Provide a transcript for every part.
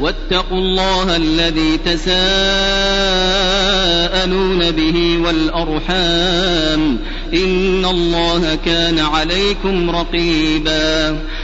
واتقوا الله الذي تساءلون به والأرحام إن الله كان عليكم رقيبا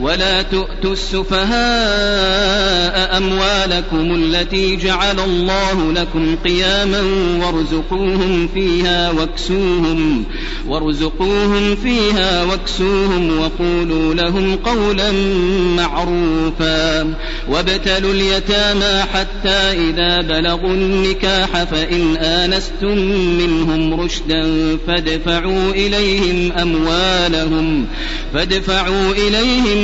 ولا تؤتوا السفهاء أموالكم التي جعل الله لكم قياما وارزقوهم فيها واكسوهم وارزقوهم فيها واكسوهم وقولوا لهم قولا معروفا. وابتلوا اليتامى حتى إذا بلغوا النكاح فإن آنستم منهم رشدا فادفعوا إليهم أموالهم فادفعوا إليهم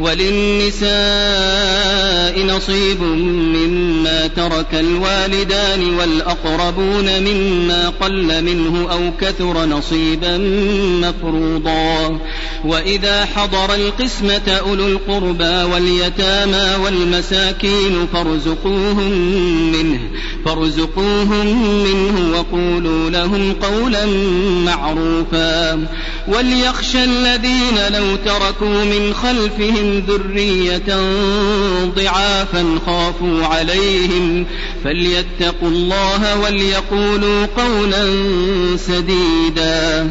وللنساء نصيب مما ترك الوالدان والأقربون مما قل منه أو كثر نصيبا مفروضا. وإذا حضر القسمة أولو القربى واليتامى والمساكين فارزقوهم منه فارزقوهم منه وقولوا لهم قولا معروفا. وليخشى الذين لو تركوا من خلفهم ذرية ضعافا خافوا عليهم فليتقوا الله وليقولوا قولا سديدا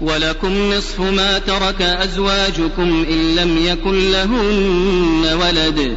ولكم نصف ما ترك أزواجكم إن لم يكن لهن ولد.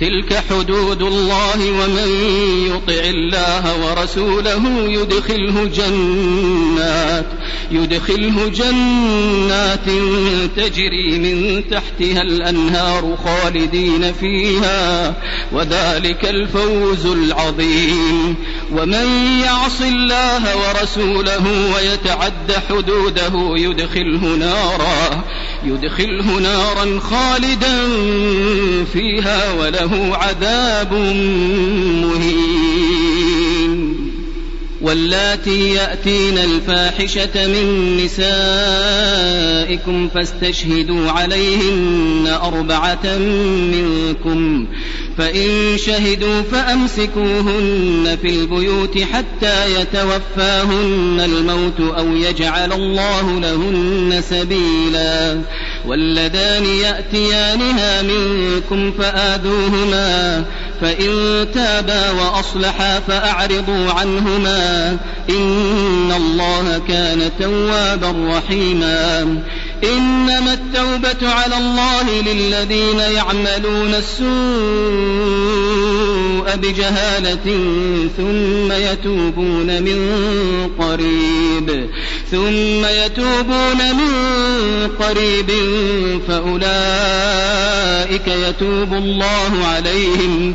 تلك حدود الله ومن يطع الله ورسوله يدخله جنات يدخله جنات تجري من تحتها الأنهار خالدين فيها وذلك الفوز العظيم. ومن يعص الله ورسوله ويتعد حدوده يدخله نارا يدخله نارا خالدا فيها وله عذاب مهين. واللاتي يأتين الفاحشة من نسائكم فاستشهدوا عليهن أربعة منكم فإن شهدوا فأمسكوهن في البيوت حتى يتوفاهن الموت أو يجعل الله لهن سبيلا واللذان يأتيانها منكم فآذوهما فإن تابا وأصلحا فأعرضوا عنهما إن الله كان توابا رحيما. إنما التوبة على الله للذين يعملون السوء بجهالة ثم يتوبون من قريب ثم يتوبون من قريب فأولئك يتوب الله عليهم.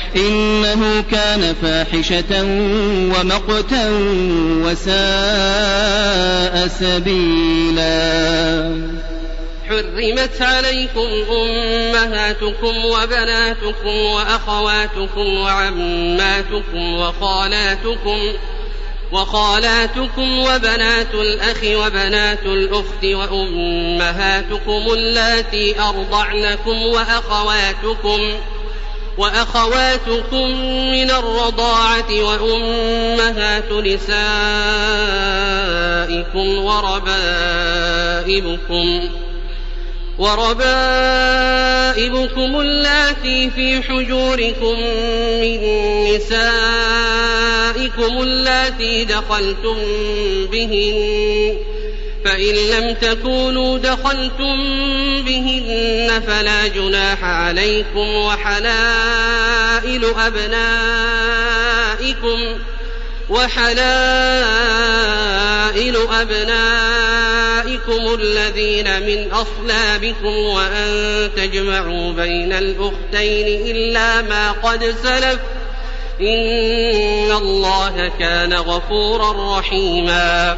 إنه كان فاحشة ومقتا وساء سبيلا. حرمت عليكم أمهاتكم وبناتكم وأخواتكم وعماتكم وخالاتكم وخالاتكم وبنات الأخ وبنات الأخت وأمهاتكم اللاتي أرضعنكم وأخواتكم وأخواتكم من الرضاعة وأمهات نسائكم وربائبكم وربائبكم اللاتي في حجوركم من نسائكم اللاتي دخلتم بهن فإن لم تكونوا دخلتم بهن فلا جناح عليكم وحلائل أبنائكم وحلائل أبنائكم الذين من أصلابكم وأن تجمعوا بين الأختين إلا ما قد سلف إن الله كان غفورا رحيما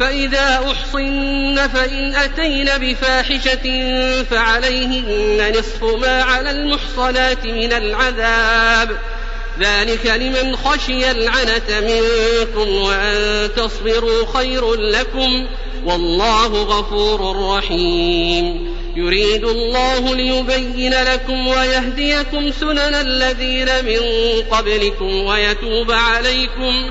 فإذا أحصن فإن أتين بفاحشة فعليهن نصف ما على المحصنات من العذاب. ذلك لمن خشي العنة منكم وأن تصبروا خير لكم والله غفور رحيم. يريد الله ليبين لكم ويهديكم سنن الذين من قبلكم ويتوب عليكم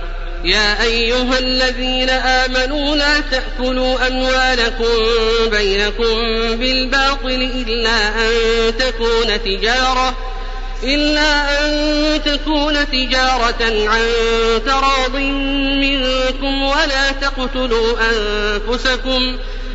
يا أيها الذين آمنوا لا تأكلوا أموالكم بينكم بالباطل إلا أن تكون تجارة إلا أن تكون تجارة عن تراض منكم ولا تقتلوا أنفسكم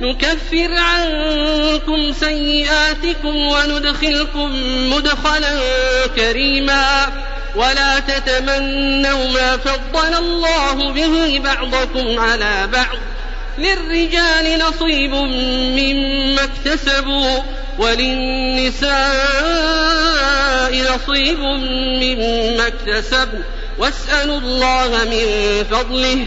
نكفر عنكم سيئاتكم وندخلكم مدخلا كريما ولا تتمنوا ما فضل الله به بعضكم على بعض للرجال نصيب مما اكتسبوا وللنساء نصيب مما اكتسبن واسألوا الله من فضله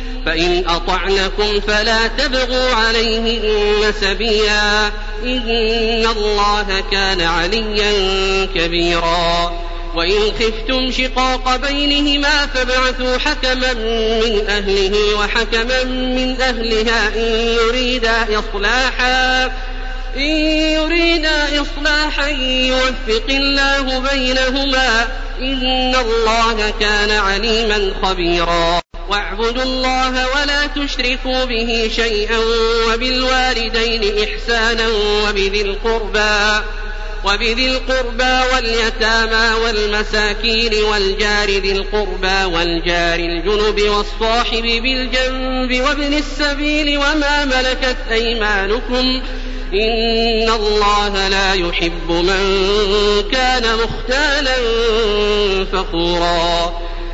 فإن أطعنكم فلا تبغوا عليهن سبيلا. إن الله كان عليا كبيرا. وإن خفتم شقاق بينهما فابعثوا حكما من أهله وحكما من أهلها إن يريدا إصلاحا. إن يريدا إصلاحا يوفق الله بينهما. إن الله كان عليما خبيرا. واعبدوا الله ولا تشركوا به شيئا وبالوالدين إحسانا وبذي القربى وبذي القربى واليتامى والمساكين والجار ذي القربى والجار الجنب والصاحب بالجنب وابن السبيل وما ملكت أيمانكم إن الله لا يحب من كان مختالا فخورا.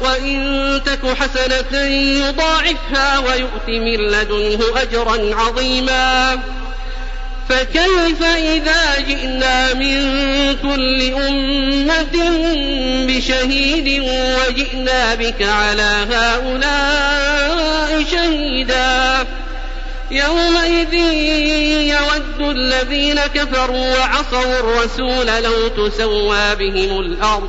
وإن تك حسنة يضاعفها ويؤت من لدنه أجرا عظيما. فكيف إذا جئنا من كل أمة بشهيد وجئنا بك على هؤلاء شهيدا؟ يومئذ يود الذين كفروا وعصوا الرسول لو تسوى بهم الأرض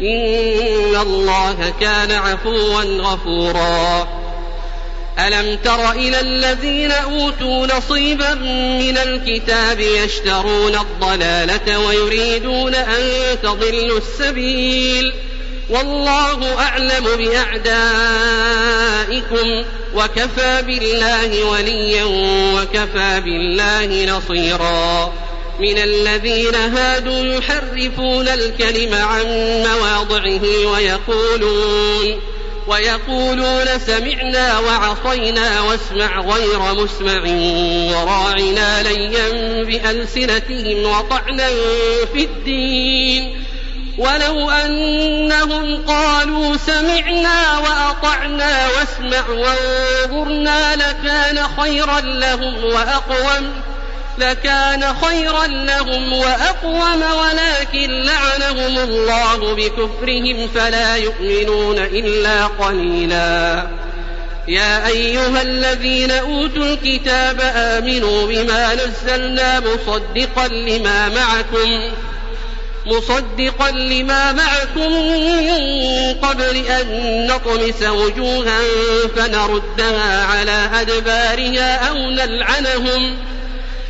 إن الله كان عفوا غفورا. ألم تر إلى الذين أوتوا نصيبا من الكتاب يشترون الضلالة ويريدون أن تضلوا السبيل؟ والله أعلم بأعدائكم وكفى بالله وليا وكفى بالله نصيرا. من الذين هادوا يحرفون الكلم عن مواضعه ويقولون ويقولون سمعنا وعصينا واسمع غير مسمع وراعنا ليا بألسنتهم وطعنا في الدين ولو أنهم قالوا سمعنا وأطعنا واسمع وانظرنا لكان خيرا لهم وأقوم لكان خيرا لهم وأقوم ولكن لعنهم الله بكفرهم فلا يؤمنون إلا قليلا. يا أيها الذين أوتوا الكتاب آمنوا بما نزلنا مصدقا لما معكم مصدقا لما معكم من قبل أن نطمس وجوها فنردها على أدبارها أو نلعنهم.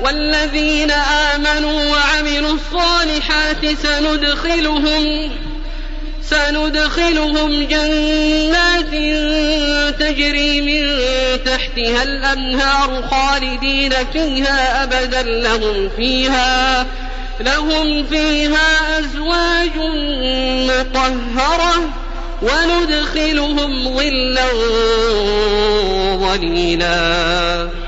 والذين آمنوا وعملوا الصالحات سندخلهم سندخلهم جنات تجري من تحتها الأنهار خالدين فيها أبدا لهم فيها لهم فيها أزواج مطهرة وندخلهم ظلا ظليلا.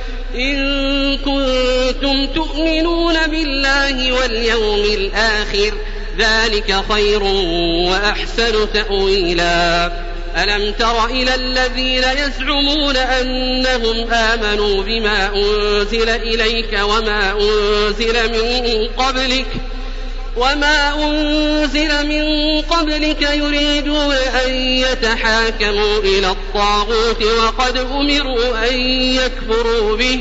إن كنتم تؤمنون بالله واليوم الآخر ذلك خير وأحسن تأويلا. ألم تر إلى الذين يزعمون أنهم آمنوا بما أنزل إليك وما أنزل من قبلك وما أنزل من قبلك يريدون أن يتحاكموا إلى الطاغوت وقد أمروا أن يكفروا به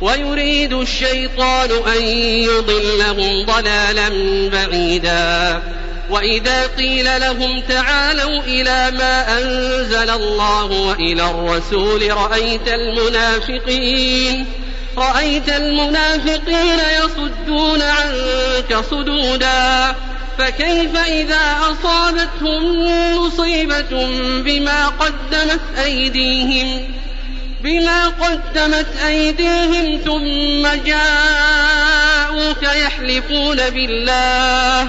ويريد الشيطان أن يضلهم ضلالا بعيدا وإذا قيل لهم تعالوا إلى ما أنزل الله وإلى الرسول رأيت المنافقين رأيت المنافقين يصدون عنك صدودا فكيف إذا أصابتهم مصيبة بما قدمت أيديهم؟ بما قدمت أيديهم ثم جاءوك يحلفون بالله.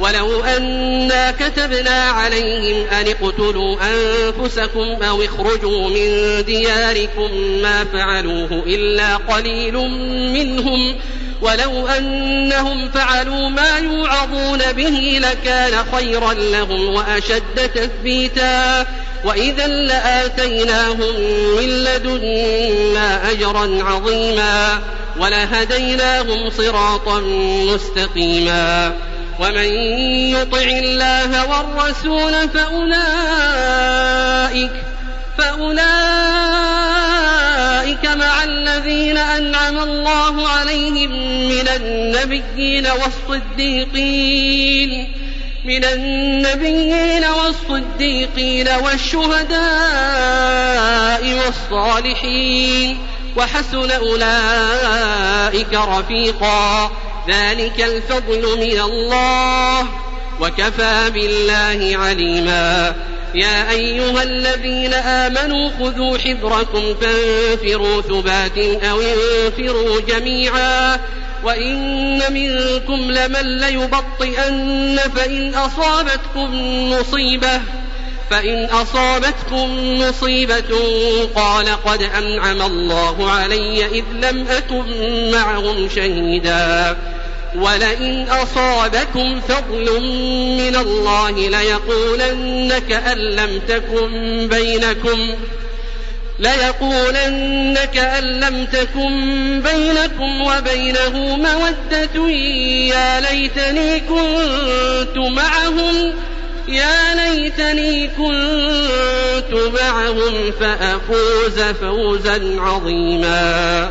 ولو أنا كتبنا عليهم أن اقتلوا أنفسكم أو اخرجوا من دياركم ما فعلوه إلا قليل منهم ولو أنهم فعلوا ما يوعظون به لكان خيرا لهم وأشد تثبيتا وإذا لآتيناهم من لدنا أجرا عظيما ولهديناهم صراطا مستقيما ومن يطع الله والرسول فأولئك فأولئك مع الذين أنعم الله عليهم من النبيين والصديقين من النبيين والصديقين والشهداء والصالحين وحسن أولئك رفيقا. ذلك الفضل من الله. وكفى بالله عليما. يا أيها الذين آمنوا خذوا حذركم فانفروا ثبات أو انفروا جميعا. وإن منكم لمن ليبطئن فإن أصابتكم مصيبة. فإن أصابتكم مصيبة قال قد أنعم الله علي إذ لم أكن معهم شهيدا. ولئن أصابكم فضل من الله ليقولن كأن لم تكن بينكم ليقولن كأن لم تكن بينكم وبينه مودة يا ليتني كنت معهم يا ليتني كنت معهم فأفوز فوزا عظيما.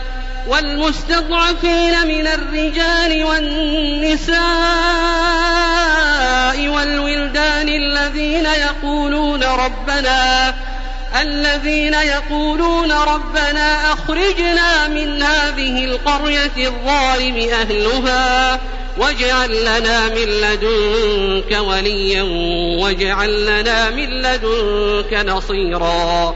والمستضعفين من الرجال والنساء والولدان الذين يقولون ربنا الذين يقولون ربنا أخرجنا من هذه القرية الظالم أهلها واجعل لنا من لدنك وليا واجعل لنا من لدنك نصيرا.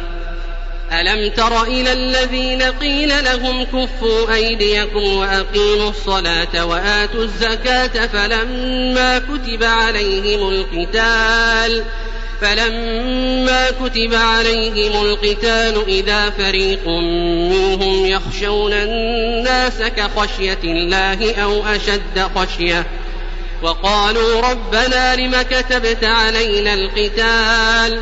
ألم تر إلى الذين قيل لهم كفوا أيديكم وأقيموا الصلاة وآتوا الزكاة فلما كتب عليهم القتال فلما كتب عليهم القتال إذا فريق منهم يخشون الناس كخشية الله أو أشد خشية وقالوا ربنا لم كتبت علينا القتال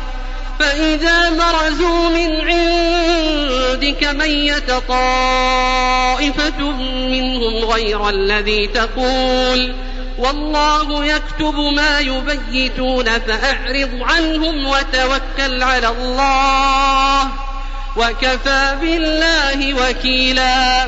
فإذا برزوا من عندك ميت طائفة منهم غير الذي تقول والله يكتب ما يبيتون فأعرض عنهم وتوكل على الله وكفى بالله وكيلا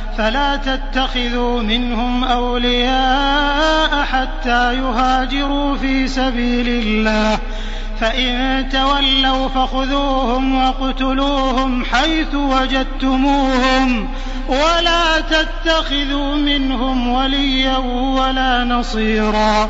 فلا تتخذوا منهم أولياء حتى يهاجروا في سبيل الله. فإن تولوا فخذوهم واقتلوهم حيث وجدتموهم. ولا تتخذوا منهم وليا ولا نصيرا.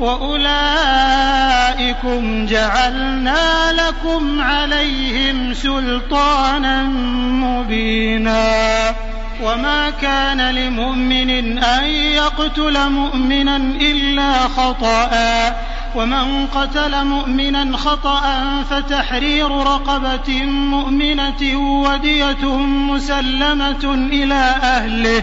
وأولئكم جعلنا لكم عليهم سلطانا مبينا وما كان لمؤمن أن يقتل مؤمنا إلا خطأ ومن قتل مؤمنا خطأ فتحرير رقبة مؤمنة ودية مسلمة إلى أهله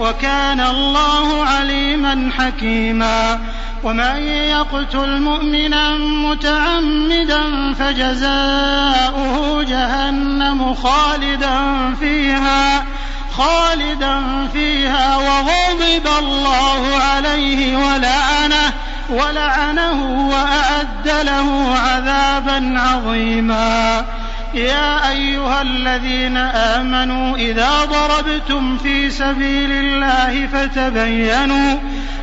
وكان الله عليما حكيما. ومن يقتل مؤمنا متعمدا فجزاؤه جهنم خالدا فيها خالدا فيها وغضب الله عليه ولعنه ولعنه وأعد له عذابا عظيما. يا أيها الذين آمنوا إذا ضربتم في سبيل الله فتبينوا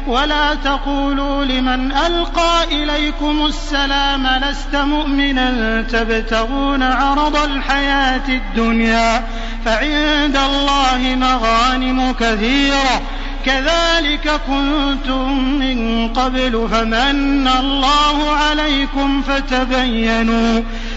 ولا تقولوا لمن ألقى إليكم السلام لست مؤمنا تبتغون عرض الحياة الدنيا فعند الله مغانم كثيرة كذلك كنتم من قبل فمن الله عليكم فتبينوا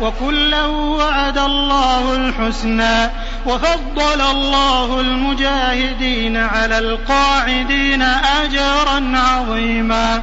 وكلا وعد الله الحسنى وفضل الله المجاهدين على القاعدين أجرا عظيما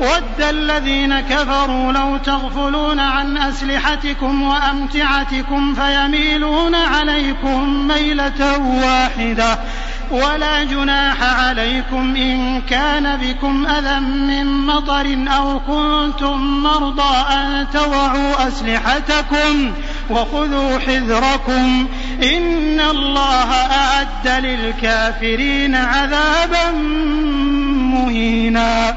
ود الذين كفروا لو تغفلون عن أسلحتكم وأمتعتكم فيميلون عليكم ميلة واحدة ولا جناح عليكم إن كان بكم أذى من مطر أو كنتم مرضى أن توعوا أسلحتكم وخذوا حذركم إن الله أعد للكافرين عذابا مهينا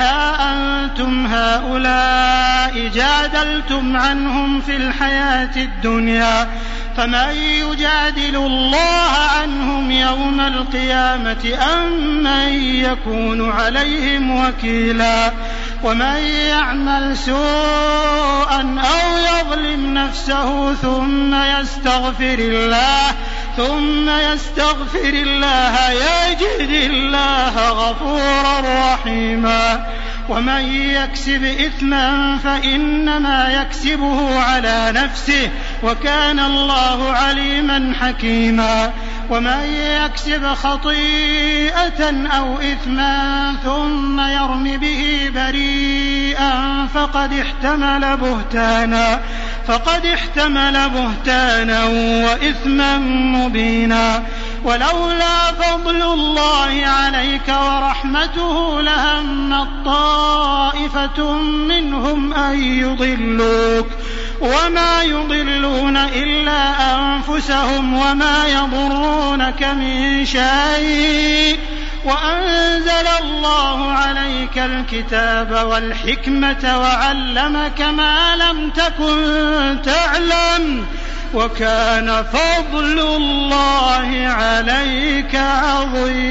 ها أنتم هؤلاء جادلتم عنهم في الحياة الدنيا فمن يجادل الله عنهم يوم القيامة أم من يكون عليهم وكيلا ومن يعمل سوءا أو يظلم نفسه ثم يستغفر الله ثم يستغفر الله يجد الله غفورا رحيما. ومن يكسب إثما فإنما يكسبه على نفسه. وكان الله عليما حكيما ومن يكسب خطيئة أو إثما ثم يرم به بريئا فقد احتمل بهتانا فقد احتمل بهتانا وإثما مبينا. ولولا فضل الله عليك ورحمته لهم طائفة منهم أن يضلوك وما يضلون إلا أنفسهم وما يضرونك من شيء. وأنزل الله عليك الكتاب والحكمة وعلمك ما لم تكن تعلم. وكان فضل الله عليك عظيما.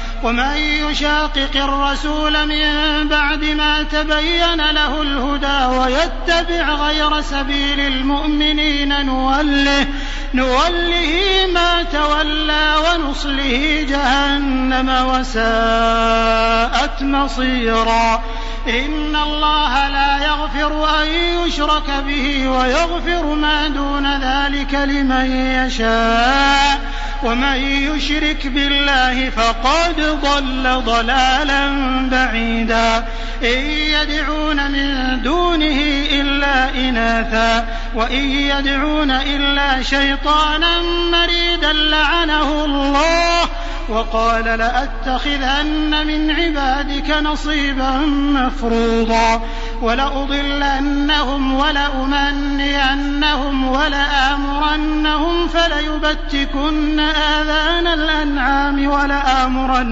ومن يشاقق الرسول من بعد ما تبين له الهدى ويتبع غير سبيل المؤمنين نوله نوله ما تولى ونصله جهنم وساءت مصيرا. إن الله لا يغفر أن يشرك به ويغفر ما دون ذلك لمن يشاء ومن يشرك بالله فقد ضل ضلالا بعيدا. إن يدعون من دونه إلا إناثا وإن يدعون إلا شيطانا مريدا لعنه الله. وقال لأتخذن من عبادك نصيبا مفروضا. ولأضلنهم ولأمنينهم ولآمرنهم فليبتكن آذان الأنعام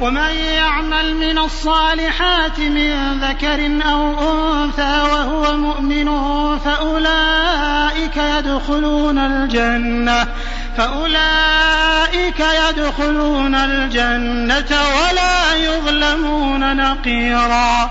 ومن يعمل من الصالحات من ذكر أو أنثى وهو مؤمن فأولئك يدخلون الجنة فأولئك يدخلون الجنة ولا يظلمون نقيرا.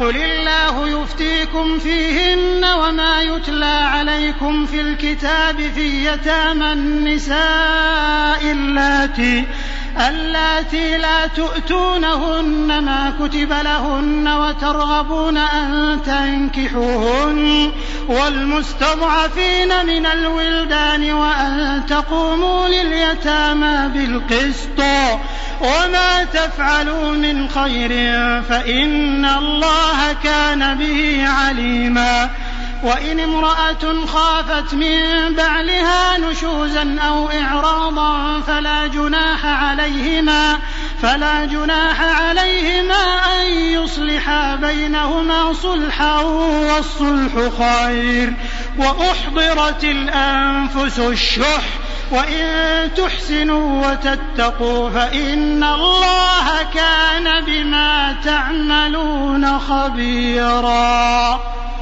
قل الله يفتيكم فيهن وما يتلى عليكم في الكتاب في يتامى النساء اللاتي اللاتي لا تؤتونهن ما كتب لهن وترغبون أن تنكحوهن والمستضعفين من الولدان وأن تقوموا لليتامى بالقسط وما تفعلوا من خير فإن الله كان به عليما. وإن امرأة خافت من بعلها نشوزا أو إعراضا فلا جناح عليهما فلا جناح عليهما أن يصلحا بينهما صلحا والصلح خير. وأحضرت الأنفس الشح وإن تحسنوا وتتقوا فإن الله كان بما تعملون خبيرا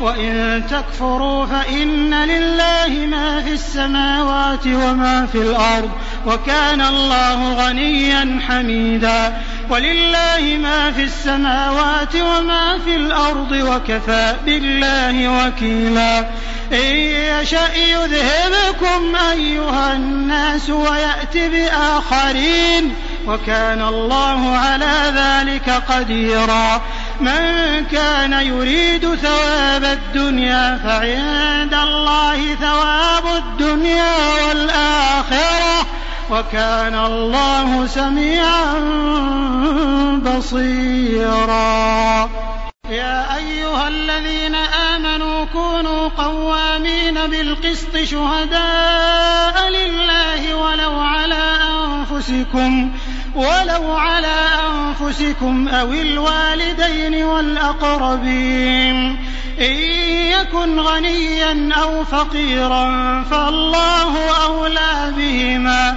وإن تكفروا فإن لله ما في السماوات وما في الأرض وكان الله غنيا حميدا ولله ما في السماوات وما في الأرض وكفى بالله وكيلا إن يشأ يذهبكم أيها الناس ويأت بآخرين وكان الله على ذلك قديرا من كان يريد ثواب الدنيا فعند الله ثواب الدنيا والآخرة وكان الله سميعا بصيرا. يا أيها الذين آمنوا كونوا قوامين بالقسط شهداء لله ولو على أنفسكم. ولو على أنفسكم أو الوالدين والأقربين. إن يكن غنيا أو فقيرا فالله أولى بهما.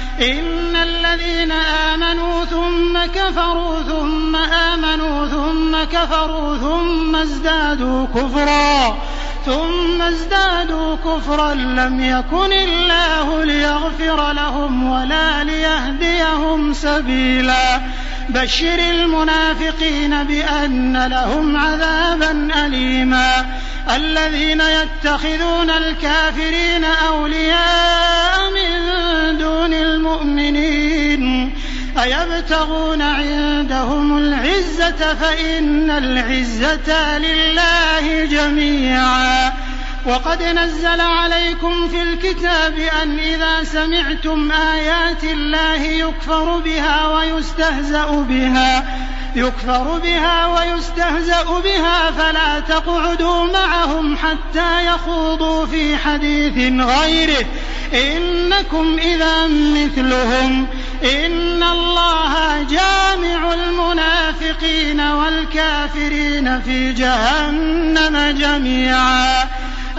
إن الذين آمنوا ثم كفروا ثم آمنوا ثم كفروا ثم ازدادوا كفرا. ثم ازدادوا كفرا لم يكن الله ليغفر لهم ولا ليهديهم سبيلا. بشر المنافقين بأن لهم عذابا أليما. الذين يتخذون الكافرين أولياء أيبتغون عندهم العزة فإن العزة لله جميعا. وقد نزل عليكم في الكتاب أن إذا سمعتم آيات الله يكفر بها ويستهزأ بها يكفر بها ويستهزأ بها فلا تقعدوا معهم حتى يخوضوا في حديث غيره. إنكم إذا مثلهم. إن الله جامع المنافقين والكافرين في جهنم جميعا.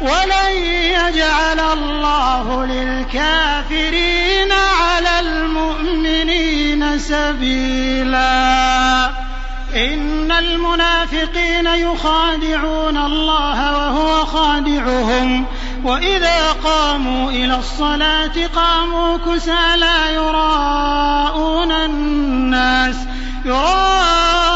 ولن يجعل الله للكافرين على المؤمنين سبيلا. إن المنافقين يخادعون الله وهو خادعهم. وإذا قاموا إلى الصلاة قاموا كسى لا يراءون الناس. يراءون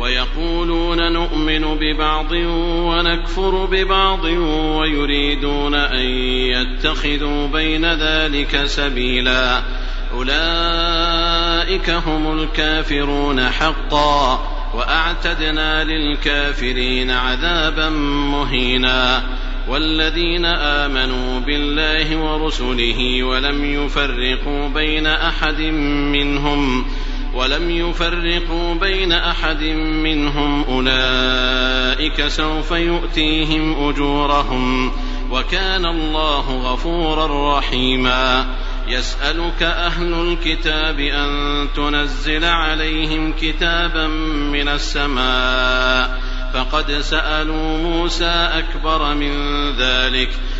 ويقولون نؤمن ببعض ونكفر ببعض ويريدون أن يتخذوا بين ذلك سبيلا. أولئك هم الكافرون حقا وأعتدنا للكافرين عذابا مهينا. والذين آمنوا بالله ورسله ولم يفرقوا بين أحد منهم ولم يفرقوا بين أحد منهم أولئك سوف يؤتيهم أجورهم وكان الله غفورا رحيما. يسألك أهل الكتاب أن تنزل عليهم كتابا من السماء. فقد سألوا موسى أكبر من ذلك.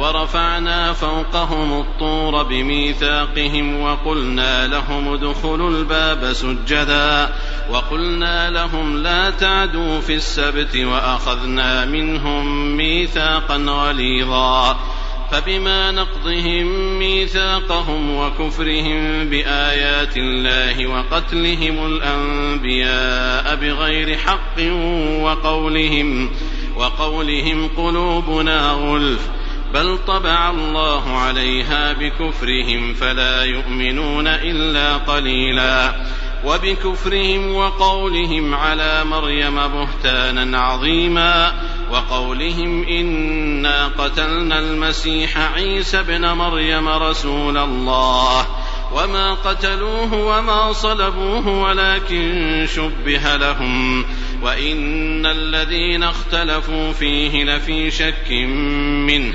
ورفعنا فوقهم الطور بميثاقهم وقلنا لهم ادخلوا الباب سجدا وقلنا لهم لا تعدوا في السبت وأخذنا منهم ميثاقا غليظا فبما نقضهم ميثاقهم وكفرهم بآيات الله وقتلهم الأنبياء بغير حق وقولهم وقولهم قلوبنا غلف بل طبع الله عليها بكفرهم فلا يؤمنون إلا قليلا وبكفرهم وقولهم على مريم بهتانا عظيما وقولهم انا قتلنا المسيح عيسى ابن مريم رسول الله وما قتلوه وما صلبوه ولكن شبه لهم وان الذين اختلفوا فيه لفي شك منه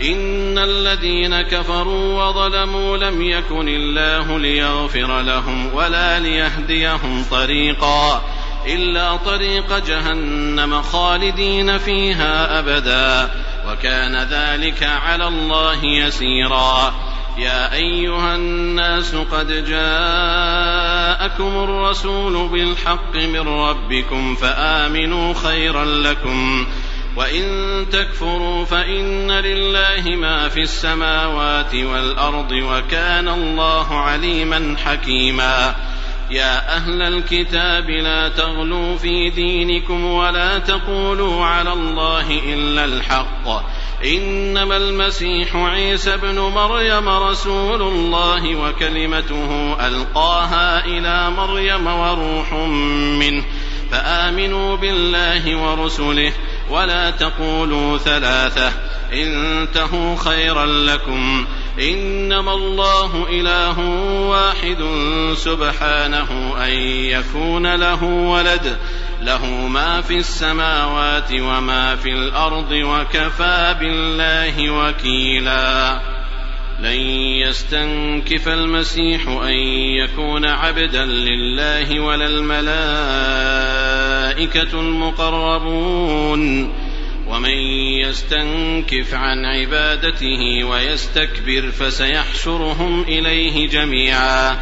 إن الذين كفروا وظلموا لم يكن الله ليغفر لهم ولا ليهديهم طريقا إلا طريق جهنم خالدين فيها أبدا وكان ذلك على الله يسيرا يا أيها الناس قد جاءكم الرسول بالحق من ربكم فآمنوا خيرا لكم وان تكفروا فان لله ما في السماوات والارض وكان الله عليما حكيما يا أهل الكتاب لا تغلوا في دينكم ولا تقولوا على الله الا الحق انما المسيح عيسى ابن مريم رسول الله وكلمته القاها إلى مريم وروح منه فامنوا بالله ورسله ولا تقولوا ثلاثة. انتهوا خيرا لكم. إنما الله إله واحد سبحانه أن يكون له ولد. له ما في السماوات وما في الأرض وكفى بالله وكيلا. لن يستنكف المسيح أن يكون عبدا لله ولا الملائكة المقربون ومن يستنكف عن عبادته ويستكبر فسيحشرهم إليه جميعا.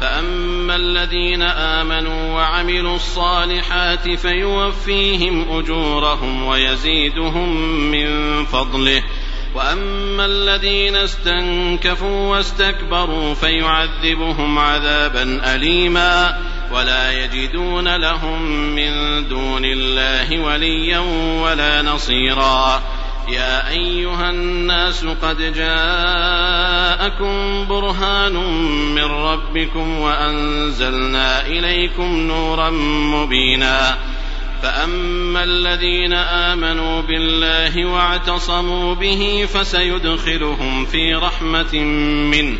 فأما الذين آمنوا وعملوا الصالحات فيوفيهم أجورهم ويزيدهم من فضله. وأما الذين استنكفوا واستكبروا فيعذبهم عذابا أليما. ولا يجدون لهم من دون الله وليا ولا نصيرا. يا أيها الناس قد جاءكم برهان من ربكم وأنزلنا إليكم نورا مبينا. فأما الذين آمنوا بالله واعتصموا به فسيدخلهم في رحمة منه.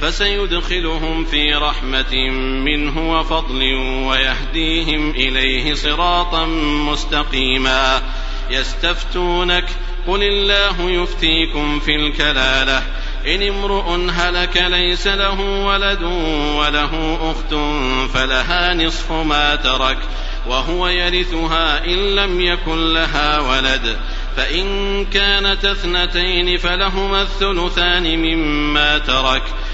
فسيدخلهم في رحمة منه وفضل ويهديهم إليه صراطا مستقيما. يستفتونك قل الله يفتيكم في الكلالة. إن امرؤ هلك ليس له ولد وله أخت فلها نصف ما ترك وهو يرثها إن لم يكن لها ولد. فإن كانت اثنتين فلهما الثلثان مما ترك.